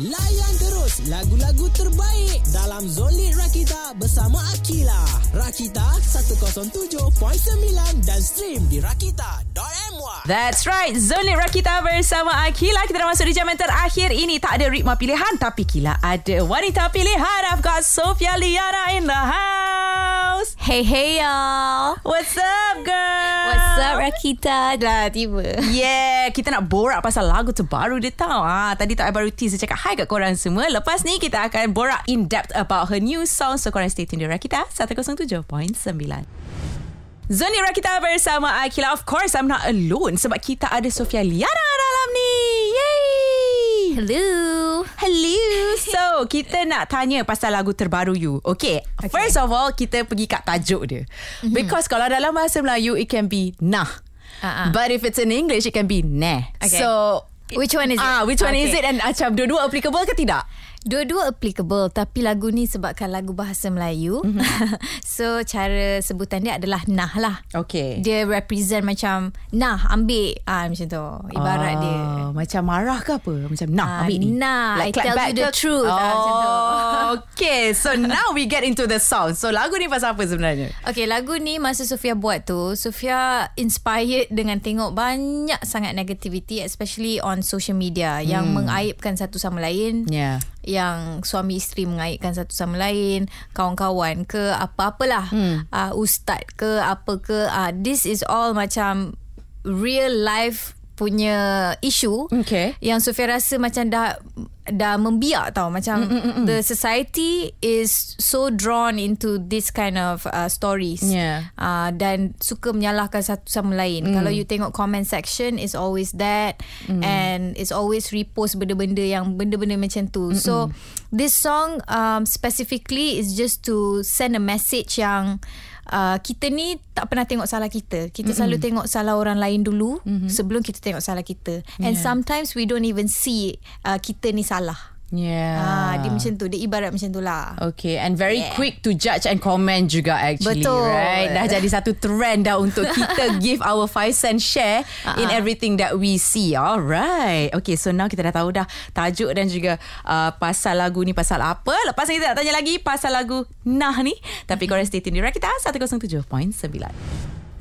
Layan terus lagu-lagu terbaik dalam Zolit Rakita bersama Akila. Rakita 107.9 dan stream di rakita.my. That's right. Zolit Rakita bersama Akila. Kita dah masuk di jam yang terakhir ini. Tak ada ritma pilihan. Tapi Kila ada wanita pilihan. I've got Sofia Liana in the house. Hey hey y'all What's up? What's up Rakita Dah tiba Yeah, kita nak borak pasal lagu terbaru dia tau. Ah, tadi tak baru tease saya cakap hi kat korang semua. Lepas ni kita akan borak in depth about her new song. So korang stay tune di Rakita 107.9. Zoni Rakita bersama Akila. Of course, I'm not alone sebab kita ada Sofia Liana dalam ni. Yay! Hello Hello. So, kita nak tanya pasal lagu terbaru you. Okay. okay. First of all, kita pergi kat tajuk dia. Mm-hmm. Because kalau dalam bahasa Melayu, it can be nah. Uh-uh. But if it's in English, it can be nah. Okay. So, Which one is it? Ah, which one Okay. is it? And macam dua-dua applicable ke tidak? Dua-dua applicable Tapi lagu ni sebabkan lagu bahasa Melayu mm-hmm. So cara sebutan dia adalah nah lah Okay. Dia represent macam Nah ambil ah, Macam tu Ibarat dia Macam marah ke apa? Macam nah, Ah, ambil ni. nah, I clap tell back you the ke? truth. Ah, macam tu. Oh, okay. So now we get into the song. So lagu ni pasal apa sebenarnya? Okay lagu ni Masa Sofia buat tu Sofia inspired Dengan tengok banyak sangat negativity Especially on social media Yang mengaibkan satu sama lain Yeah. Yang suami isteri mengaitkan satu sama lain, kawan-kawan ke apa-apalah, hmm. uh, ustaz ke apa ke, uh, this is all macam real life punya isu Okay. yang Sofia rasa macam dah dah membiak tau macam mm, mm, mm. the society is so drawn into this kind of uh, stories Yeah. uh, dan suka menyalahkan satu sama lain mm. kalau you tengok comment section is always that mm. and it's always repost benda-benda yang benda-benda macam tu Mm-mm. so this song um, specifically is just to send a message yang Uh, kita ni tak pernah tengok salah kita. Kita mm-hmm. selalu tengok salah orang lain dulu mm-hmm. sebelum kita tengok salah kita. And Yeah. sometimes we don't even see uh, kita ni salah. Yeah. Ah, dia macam tu. Dia ibarat macam tu lah. Okay and very Yeah. quick to judge and comment juga actually Betul. right dah jadi satu trend dah untuk kita give our five cent share uh-huh. in everything that we see alright okay so now kita dah tahu dah tajuk dan juga uh, pasal lagu ni pasal apa lepas ni kita nak tanya lagi pasal lagu Nah ni tapi korang stay tune di Rakita 107.9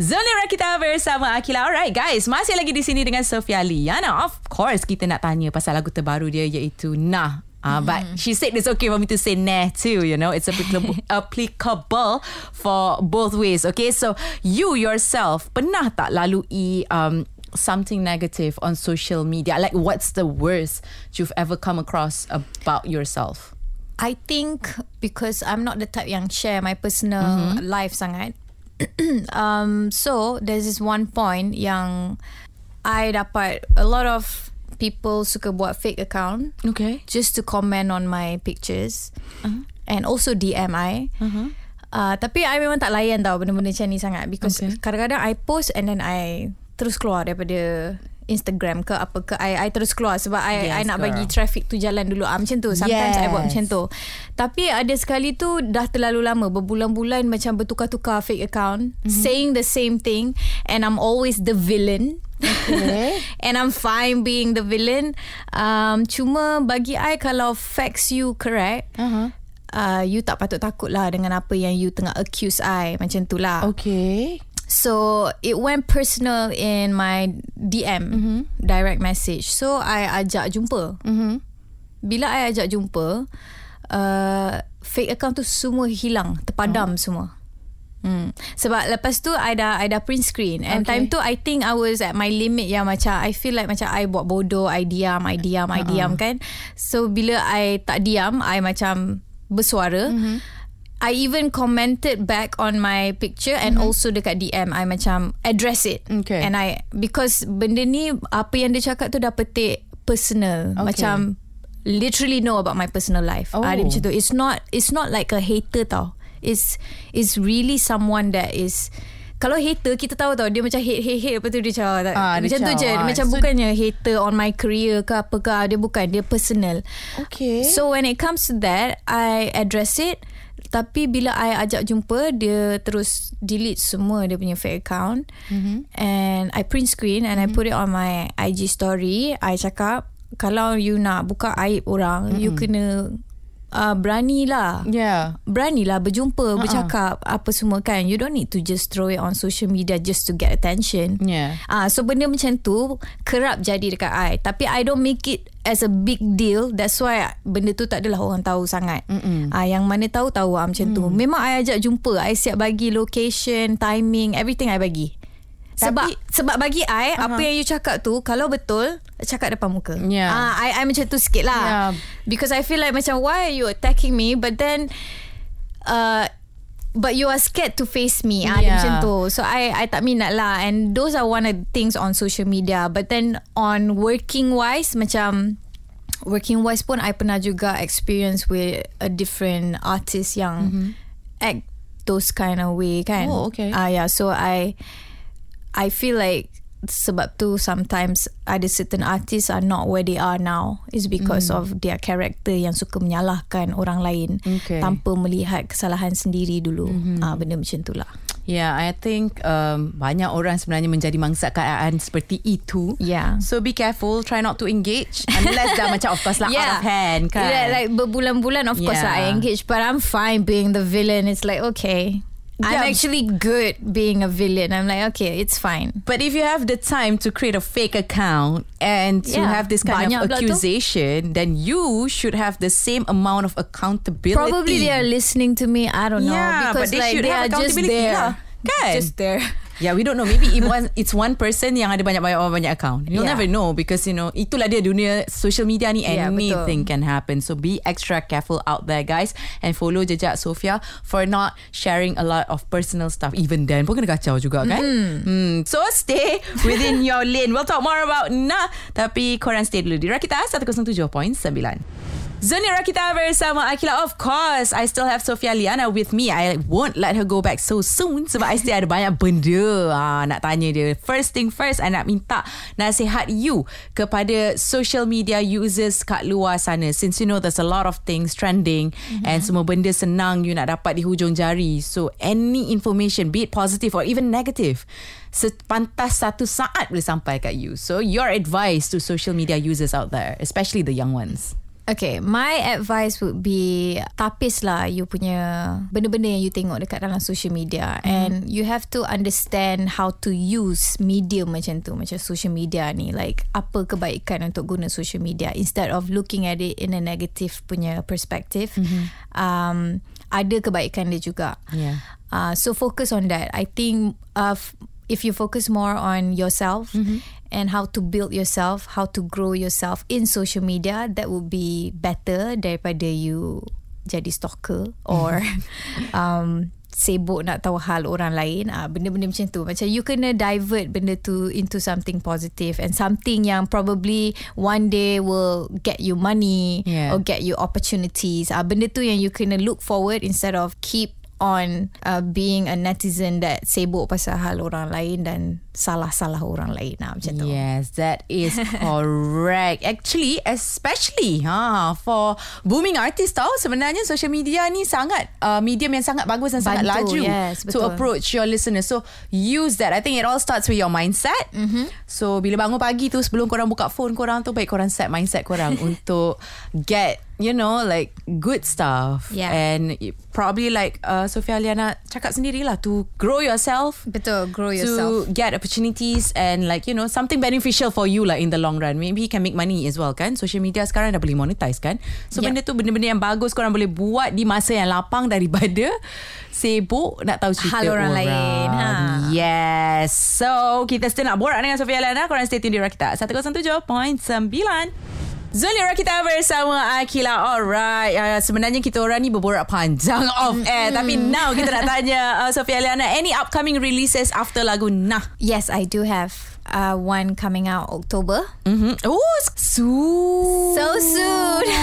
Zoni Rakita bersama Akila Alright guys Masih lagi di sini dengan Sofia Liana Of course kita nak tanya pasal lagu terbaru dia Iaitu Nah Uh, but she said it's okay for me to say nah too, you know. It's applicable, applicable for both ways. Okay, so you yourself pernah tak lalui um, something negative on social media? Like what's the worst you've ever come across about yourself? I think because I'm not the type yang share my personal mm-hmm. life sangat. um, so there's this one point yang I dapat a lot of people suka buat fake account Okay. just to comment on my pictures uh-huh. and also DM I. Uh-huh. Uh, tapi I memang tak layan tau benda-benda macam ni sangat because Okay. kadang-kadang I post and then I terus keluar daripada Instagram ke apa ke I, I terus keluar sebab I, Yes, I nak girl. bagi traffic tu jalan dulu ah, macam tu sometimes I buat Yes. macam tu tapi ada sekali tu dah terlalu lama berbulan-bulan macam bertukar-tukar fake account mm-hmm. saying the same thing and I'm always the villain Okay. And I'm fine being the villain um, Cuma bagi I Kalau facts you correct Uh-huh. uh, You tak patut takut lah Dengan apa yang you tengah accuse I Macam tu lah Okay. So it went personal in my DM mm-hmm. Direct message So I ajak jumpa Mm-hmm. Bila I ajak jumpa uh, Fake account tu semua hilang Terpadam oh. semua Hmm. Sebab lepas tu I dah I dah print screen And Okay. time tu I think I was at my limit Yang macam I feel like macam I buat bodoh I diam I diam I Uh-uh. diam kan So bila I tak diam I macam Bersuara mm-hmm. I even commented back on my picture and mm-hmm. also dekat DM I macam address it. Okay. And I because benda ni apa yang dia cakap tu dah petik personal. Okay. Macam literally know about my personal life. Oh. Ah, dia macam tu. It's not it's not like a hater tau. It's it's really someone that is kalau hater kita tahu tau dia macam hate hate hate lepas tu dia macam Ah, dia macam tu macam, je ah, macam so- bukannya hater on my career ke apa ke dia bukan dia personal Okay. So when it comes to that I address it Tapi bila I ajak jumpa Dia terus delete semua Dia punya fake account mm-hmm. And I print screen And mm-hmm. I put it on my IG story I cakap kalau you nak buka aib orang, mm-hmm. you kena uh, beranilah. Yeah. Beranilah berjumpa, uh-uh. bercakap apa semua kan. You don't need to just throw it on social media just to get attention. Yeah. Ah, uh, so benda macam tu kerap jadi dekat I. Tapi I don't make it as a big deal. That's why benda tu tak adalah orang tahu sangat. Ah, uh, yang mana tahu tahu ah, macam mm. tu. Memang I ajak jumpa. I siap bagi location, timing, everything I bagi. Sebab Tapi- sebab bagi I uh-huh. apa yang you cakap tu kalau betul cakap depan muka. Yeah. Ah, I I macam tu sikit lah. Yeah. Because I feel like macam why are you attacking me but then uh but you are scared to face me. Ah, Yeah. macam tu. So I I tak minat lah and those are one of the things on social media but then on working wise macam working wise pun I pernah juga experience with a different artist yang mm-hmm. act those kind of way kan. Oh, okay. Ah yeah, so I I feel like sebab tu sometimes ada certain artists are not where they are now is because mm. of their character yang suka menyalahkan orang lain Okay. tanpa melihat kesalahan sendiri dulu. Mm-hmm. Ah benda macam tu lah. Yeah, I think um, banyak orang sebenarnya menjadi mangsa keadaan seperti itu. Yeah. So be careful, try not to engage unless dah macam of course lah out of hand kan. Yeah, like berbulan-bulan of course Yeah. lah I engage but I'm fine being the villain. It's like okay. I'm Yeah. actually good being a villain. I'm like okay, it's fine. But if you have the time to create a fake account and to Yeah, have this kind banyak of accusation, then you should have the same amount of accountability. Probably they are listening to me. I don't know Yeah, because but they like should they have are just accountability there. lah, kan? Just there. Yeah, we don't know. Maybe it one, it's one person yang ada banyak-banyak orang banyak account. You'll Yeah. never know because you know itulah dia dunia social media ni. Yeah, Anything can happen. So be extra careful out there, guys, and follow jejak Sofia for not sharing a lot of personal stuff. Even then pun kena kacau juga kan. Hmm. So stay within your lane. We'll talk more about nah. Tapi korang stay dulu di Rakita 107.9. Zoni Rakita bersama Akila. Of course I still have Sofia Liana with me. I won't let her go back so soon Sebab I still ada banyak benda. Ha, Nak tanya dia. First thing first I nak minta Nasihat you Kepada social media users Kat luar sana. Since you know There's a lot of things trending mm-hmm. And semua benda senang You nak dapat di hujung jari. So any information Be it positive Or even negative Sepantas satu saat Boleh sampai kat you. So your advice To social media users out there Especially the young ones Okay, my advice would be tapis lah you punya benda-benda yang you tengok dekat dalam social media mm. and you have to understand how to use medium macam tu, macam social media ni. Like, apa kebaikan untuk guna social media instead of looking at it in a negative punya perspective. Mm-hmm. Um, ada kebaikan dia juga. Yeah. Uh, so focus on that. I think uh, f- if you focus more on yourself Mm-hmm. and how to build yourself, how to grow yourself in social media, that would be better daripada you jadi stalker or um, sibuk nak tahu hal orang lain. Ah, benda-benda macam tu. Macam you kena divert benda tu into something positive and something yang probably one day will get you money Yeah. or get you opportunities. Ah, benda tu yang you kena look forward instead of keep on uh, being a netizen that sibuk pasal hal orang lain dan salah-salah orang lain lah macam tu. Yes, that is correct. Actually, especially ha for booming artist tau sebenarnya social media ni sangat uh, medium yang sangat bagus dan sangat Bantu, laju yes, to betul. approach your listeners. So use that. I think it all starts with your mindset. Mm-hmm. So bila bangun pagi tu sebelum korang buka phone korang tu baik korang set mindset korang untuk get you know like good stuff. Yeah. and probably like uh, Sofia Liana cakap sendirilah to grow yourself. Betul, grow to yourself. get opportunities and like you know something beneficial for you lah in the long run. Maybe you can make money as well kan? Social media sekarang dah boleh monetize kan? So Yep. benda tu benda-benda yang bagus korang boleh buat di masa yang lapang daripada sibuk nak tahu cerita Hal orang lain, ha. yes. So kita still nak borak dengan Sofia Lana korang stay tune di Rakita. 107.9 Zoli Rakita bersama Akila Alright uh, Sebenarnya kita orang ni berborak panjang off air Tapi now kita nak tanya uh, Sofia Liana Any upcoming releases after lagu Nah Yes, I do have uh, one coming out October. Mm-hmm. Oh, soon. So soon.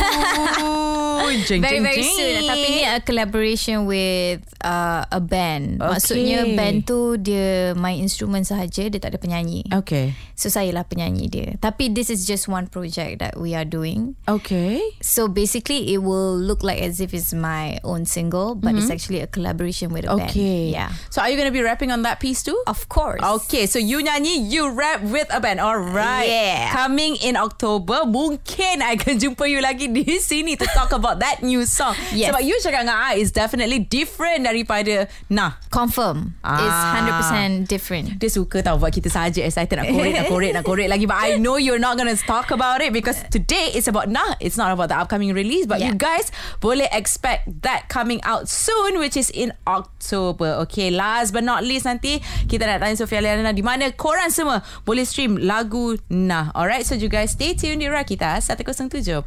Jeng, very very jeng. soon tapi ni a collaboration with uh, a band Okay. maksudnya band tu dia main instrumen sahaja dia tak ada penyanyi Okay. so saya lah penyanyi dia tapi this is just one project that we are doing Okay. so basically it will look like as if it's my own single but it's actually a collaboration with a band Mm-hmm. Okay. yeah So are you going to be rapping on that piece too? of course Okay, so you nyanyi, you rap with a band. Alright. Yeah. Coming in October, mungkin I akan jumpa you lagi di sini to talk about that new song. Yes. Sebab you cakap dengan I is definitely different daripada Nah. confirm it's Ah. 100% different Dia suka tau buat kita saja excited nak korek, nak korek, nak korek lagi. But I know you're not going to talk about it because today it's about Nah. It's not about the upcoming release. But Yeah. you guys boleh expect that coming out soon which is in October. Okay, last but not least nanti kita nak tanya Sofia Liana di mana korang semua boleh stream lagu Nah. Alright, so you guys stay tuned di Rakita 107.9.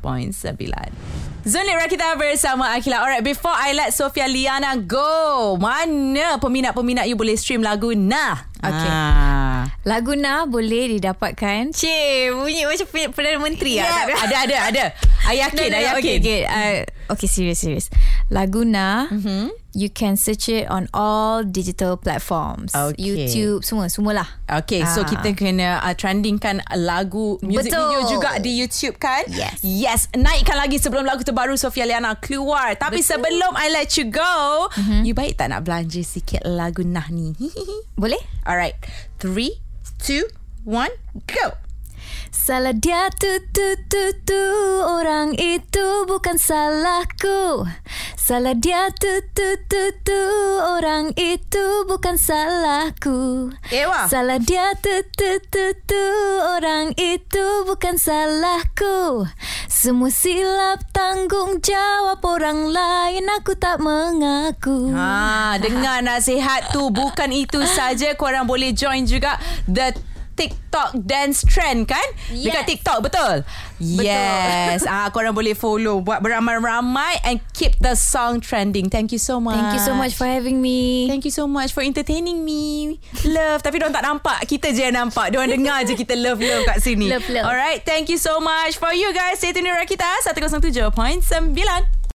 Zonlit Rakita bersama Akila. Alright, before I let Sofia Liana go, mana peminat-peminat you boleh stream lagu Nah? Okay. Ah. Lagu Na boleh didapatkan Cik Bunyi macam Pe- Perdana Menteri Yeah, lah ada ada ada. I yakin, I yakin. Okay, okay. Uh, okay, serious, serious. Lagu Na, Mm-hmm. you can search it on all digital platforms. Okay. YouTube, semua, semualah. Okay, so Ah. kita kena uh, trendingkan lagu music Betul. video juga di YouTube kan? Yes. Yes, naikkan lagi sebelum lagu terbaru Sofia Liana keluar. Tapi Betul. sebelum I let you go, mm-hmm. you baik tak nak belanja sikit lagu Nah ni? Boleh? Alright, three, two, one, go. Salah dia tu tu tu tu Orang itu bukan salahku Salah dia tu tu tu tu. Orang itu bukan salahku. Ewa. Salah dia tu tu tu tu. Orang itu bukan salahku. Semua silap tanggungjawab orang lain. Aku tak mengaku. Ha, dengar nasihat tu. Bukan itu saja. Korang boleh join juga the TikTok dance trend kan? Yes. Dekat TikTok betul? Yes. Ah korang boleh follow buat beramai-ramai and keep the song trending. Thank you so much. Thank you so much for having me Thank you so much for entertaining me. Love. Tapi diorang tak nampak. Kita je yang nampak. Diorang dengar je kita love-love kat sini. Love, love. Alright. Thank you so much. For you guys, stay tuned di Rakita 107.9.